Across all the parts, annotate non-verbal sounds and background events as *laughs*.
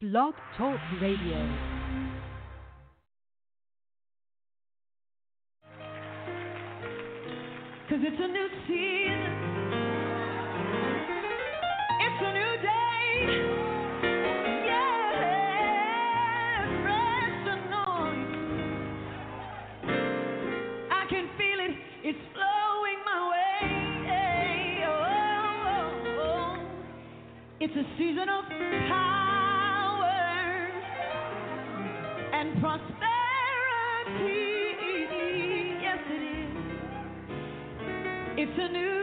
Blog Talk Radio. Cause it's a new season. It's a new day. Yeah, fresh. I can feel it. It's flowing my way. Oh. It's a season of power and prosperity. Yes, it is. It's a new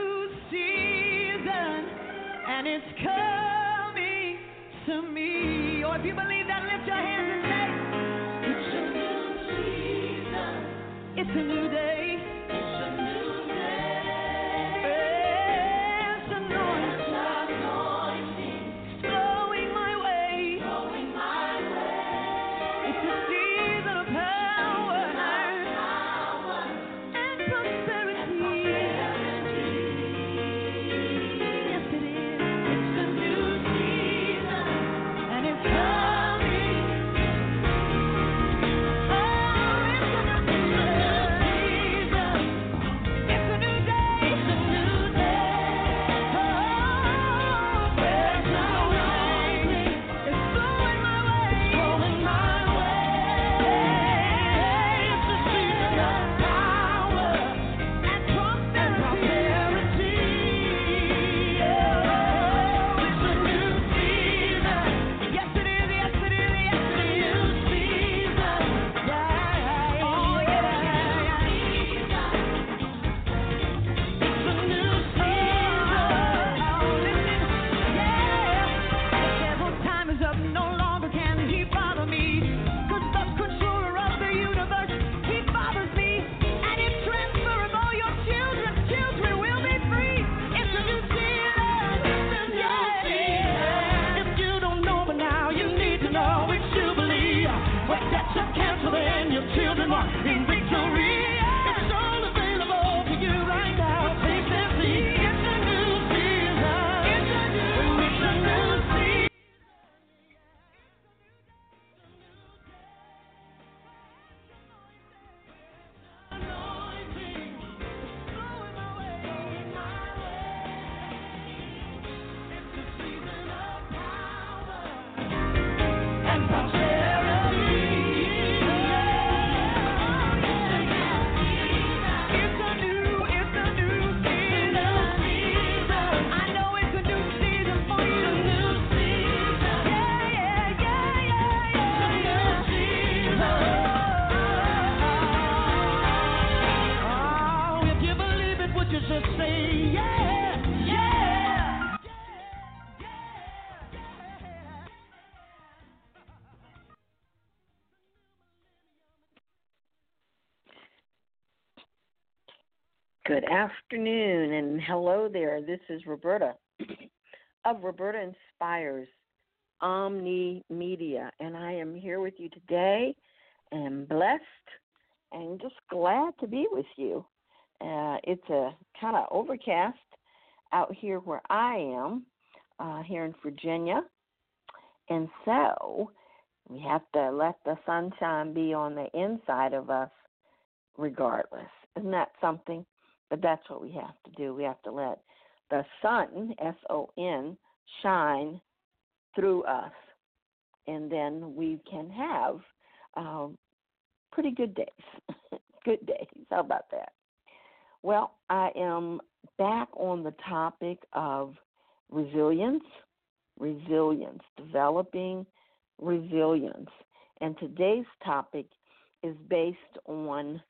afternoon and hello there. This is Roberta *clears throat* of Roberta Inspires Omni Media, and I am here with you today and blessed and just glad to be with you. Uh, it's a kind of overcast out here where I am, uh, here in Virginia, and so we have to let the sunshine be on the inside of us regardless. Isn't that something? But that's what we have to do. We have to let the sun, S O N, shine through us. And then we can have um, pretty good days. *laughs* good days. How about that? Well, I am back on the topic of resilience, resilience, developing resilience. And today's topic is based on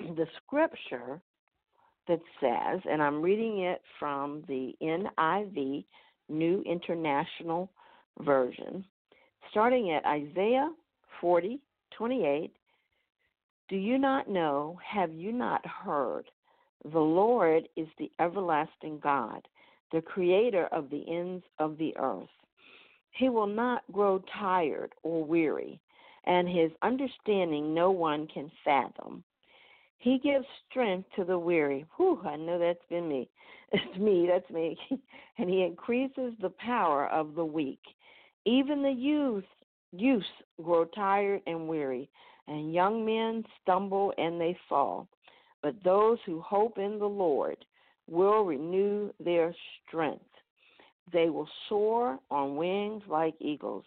*clears throat* the scripture that says, and I'm reading it from the NIV, New International Version, starting at Isaiah 40, 28. Do you not know? Have you not heard? The Lord is the everlasting God, the creator of the ends of the earth. He will not grow tired or weary, and his understanding no one can fathom. He gives strength to the weary. Whew, I know that's been me. *laughs* It's me, that's me. *laughs* and he increases the power of the weak. Even the youth youths grow tired and weary, and young men stumble and they fall. But those who hope in the Lord will renew their strength. They will soar on wings like eagles.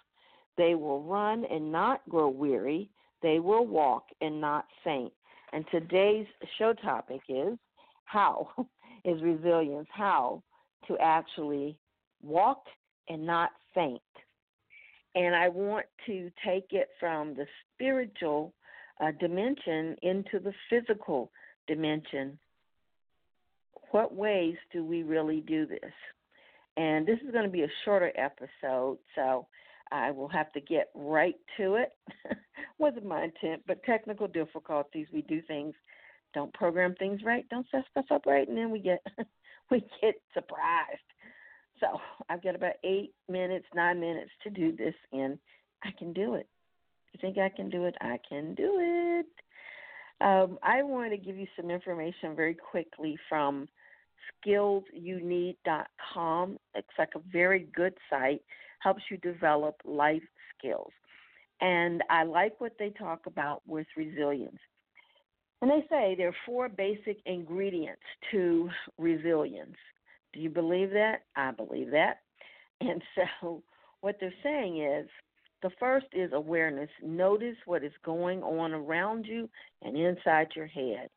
They will run and not grow weary. They will walk and not faint. And today's show topic is how *laughs* is resilience, how to actually walk and not faint. And I want to take it from the spiritual uh, dimension into the physical dimension. What ways do we really do this? And this is going to be a shorter episode, so I will have to get right to it. *laughs* Wasn't my intent, but technical difficulties. We do things, don't program things right, don't set stuff up right, and then we get *laughs* we get surprised. So I've got about eight minutes, nine minutes to do this, and I can do it. You think I can do it? I can do it. Um, I want to give you some information very quickly from skillsyouneed.com. It's like a very good site, helps you develop life skills. And I like what they talk about with resilience. And they say there are four basic ingredients to resilience. Do you believe that? I believe that. And *laughs* so what they're saying is the first is awareness. Notice what is going on around you and inside your head.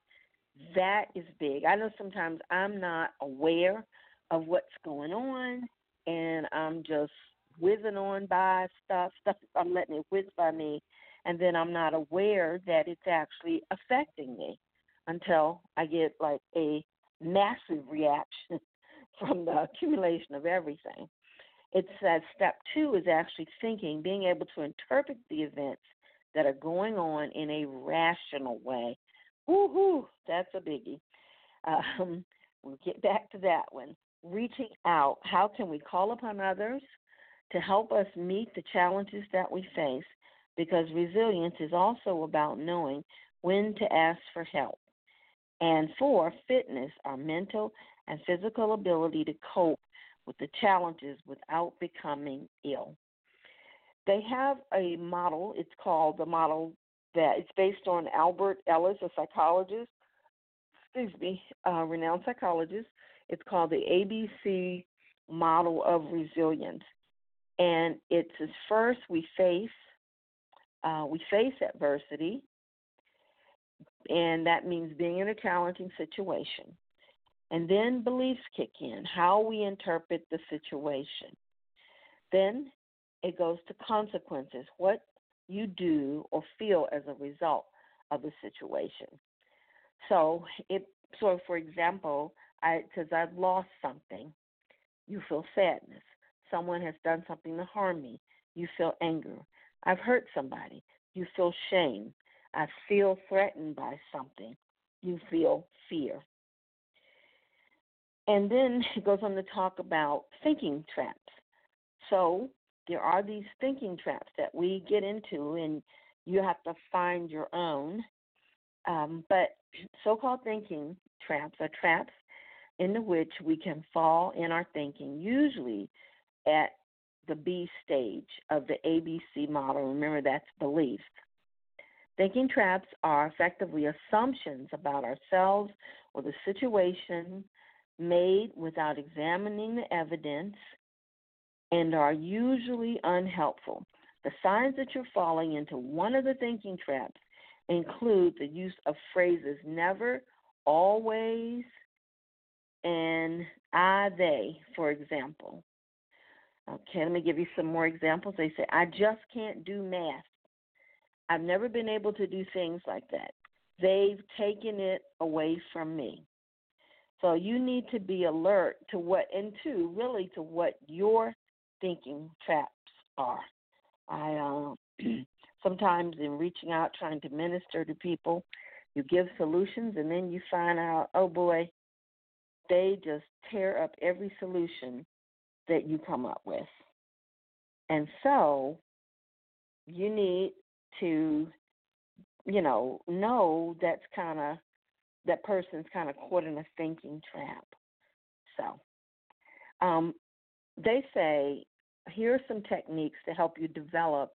That is big. I know sometimes I'm not aware of what's going on and I'm just whizzing on by stuff, stuff I'm letting it whiz by me and then I'm not aware that it's actually affecting me until I get like a massive reaction *laughs* from the accumulation of everything. It says step two is actually thinking, being able to interpret the events that are going on in a rational way. Woohoo, that's a biggie. Um, we'll get back to that one. Reaching out, how can we call upon others to help us meet the challenges that we face? Because resilience is also about knowing when to ask for help. And four, fitness, our mental and physical ability to cope with the challenges without becoming ill. They have a model, it's called the model that it's based on Albert Ellis, a psychologist, excuse me, a renowned psychologist. It's called the ABC model of resilience. And it says first we face uh, we face adversity, and that means being in a challenging situation. And then beliefs kick in, how we interpret the situation. Then it goes to consequences, what you do or feel as a result of the situation. So, it so for example, I because I've lost something, you feel sadness. Someone has done something to harm me, you feel anger. I've hurt somebody, you feel shame. I feel threatened by something, you feel fear. And then *laughs* it goes on to talk about thinking traps. So there are these thinking traps that we get into, and you have to find your own. Um, but *clears throat* so called thinking traps are traps into which we can fall in our thinking, usually at the B stage of the ABC model. Remember, that's belief. Thinking traps are effectively assumptions about ourselves or the situation made without examining the evidence and are usually unhelpful. The signs that you're falling into one of the thinking traps include the use of phrases never, always, and I, they, for example. Okay, let me give you some more examples. They say, I just can't do math. I've never been able to do things like that. They've taken it away from me. So you need to be alert to what, and two, really to what your thinking traps are. I uh, *clears throat* sometimes in reaching out, trying to minister to people, you give solutions, and then you find out, oh boy, they just tear up every solution that you come up with. And so you need to, you know, know that's kind of that person's kind of caught in a thinking trap. So, um, they say here are some techniques to help you develop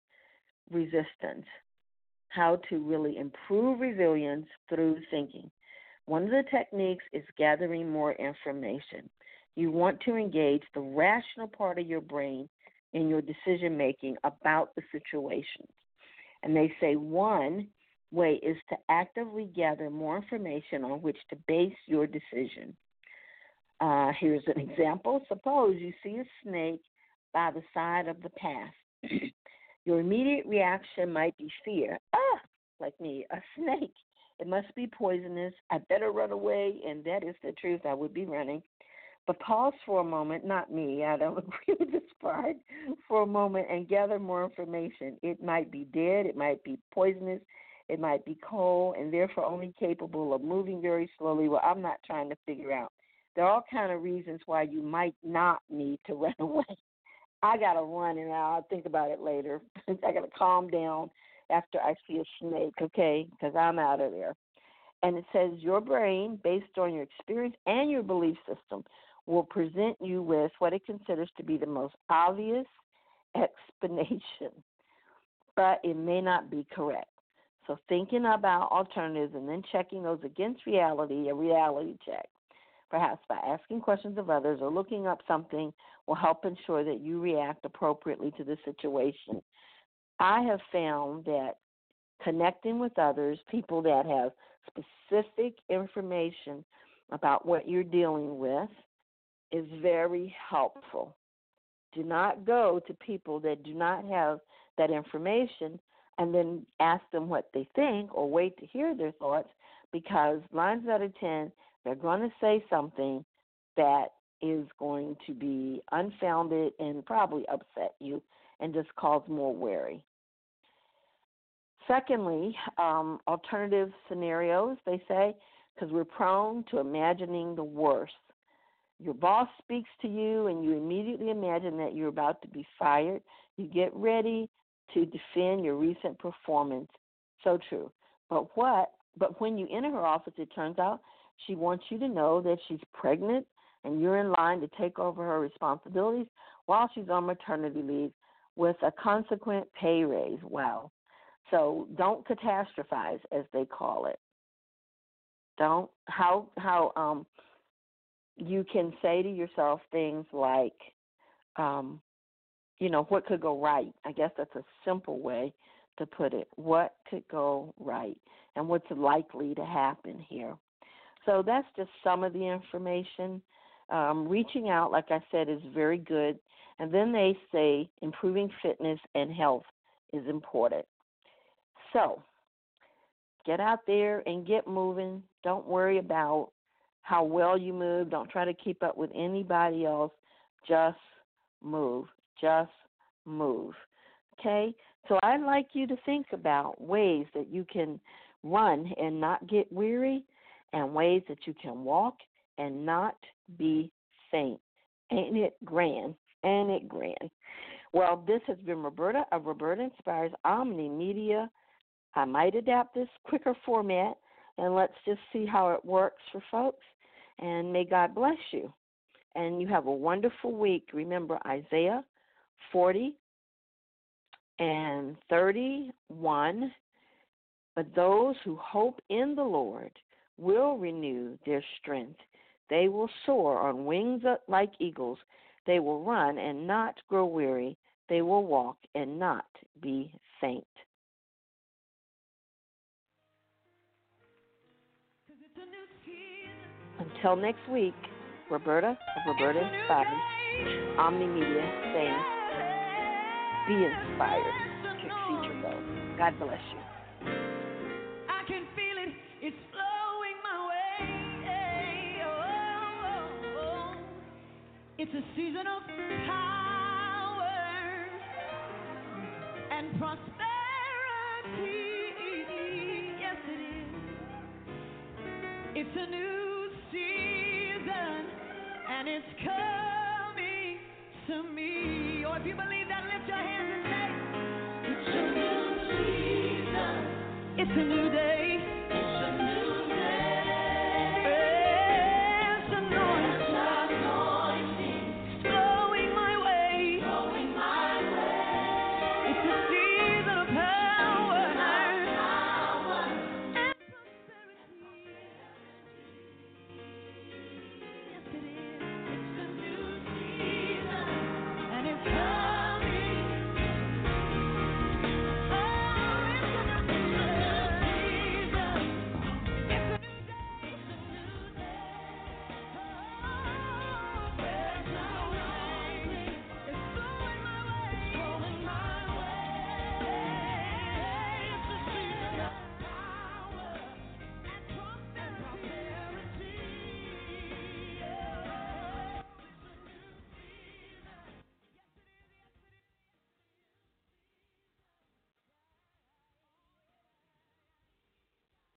resistance, how to really improve resilience through thinking. One of the techniques is gathering more information. You want to engage the rational part of your brain in your decision making about the situation. And they say one way is to actively gather more information on which to base your decision. Uh, here's an example. Suppose you see a snake by the side of the path. *clears throat* your immediate reaction might be fear. Ah, like me, a snake. It must be poisonous. I better run away. And that is the truth. I would be running. But pause for a moment, not me, I don't agree with this part, for a moment and gather more information. It might be dead, it might be poisonous, it might be cold, and therefore only capable of moving very slowly. Well, I'm not trying to figure out. There are all kind of reasons why you might not need to *laughs* run away. I gotta run and I'll think about it later. *laughs* I gotta calm down after I see a snake, okay? Because I'm out of there. And it says your brain, based on your experience and your belief system, will present you with what it considers to be the most obvious *laughs* explanation, but it may not be correct. So, thinking about alternatives and then checking those against reality, a reality check, perhaps by asking questions of others or looking up something, will help ensure that you react appropriately to the situation. I have found that connecting with others, people that have specific information about what you're dealing with, is very helpful. Do not go to people that do not have that information and then ask them what they think or wait to hear their thoughts because lines out of 10, they're going to say something that is going to be unfounded and probably upset you and just cause more worry. Secondly, um, alternative scenarios, they say, because we're prone to imagining the worst. Your boss speaks to you and you immediately imagine that you're about to be fired. You get ready to defend your recent performance. So true. But what? But when you enter her office, it turns out she wants you to know that she's pregnant and you're in line to take over her responsibilities while she's on maternity leave with a consequent pay raise. Wow. So don't catastrophize, as they call it. Don't how how um you can say to yourself things like, um, you know, what could go right? I guess that's a simple way to put it. What could go right? And what's likely to happen here? So that's just some of the information. Um, reaching out, like I said, is very good. And then they say improving fitness and health is important. So get out there and get moving. Don't worry about how well you move. Don't try to keep up with anybody else. Just move. Just move. Okay? So I'd like you to think about ways that you can run and not get weary, and ways that you can walk and not be faint. Ain't it grand? Ain't it grand? Well, this has been Roberta of Roberta Inspires Omni Media. I might adapt this quicker format and let's just see how it works for folks. And may God bless you. And you have a wonderful week. Remember Isaiah 40 and 31. But those who hope in the Lord will renew their strength. They will soar on wings like eagles. They will run and not grow weary. They will walk and not be faint. Until next week, Roberta of Roberta Inspires, Omni Media saying, be inspired. to exceed your goals. God bless you. I can feel it. It's flowing my way. Oh, oh, oh. It's a season of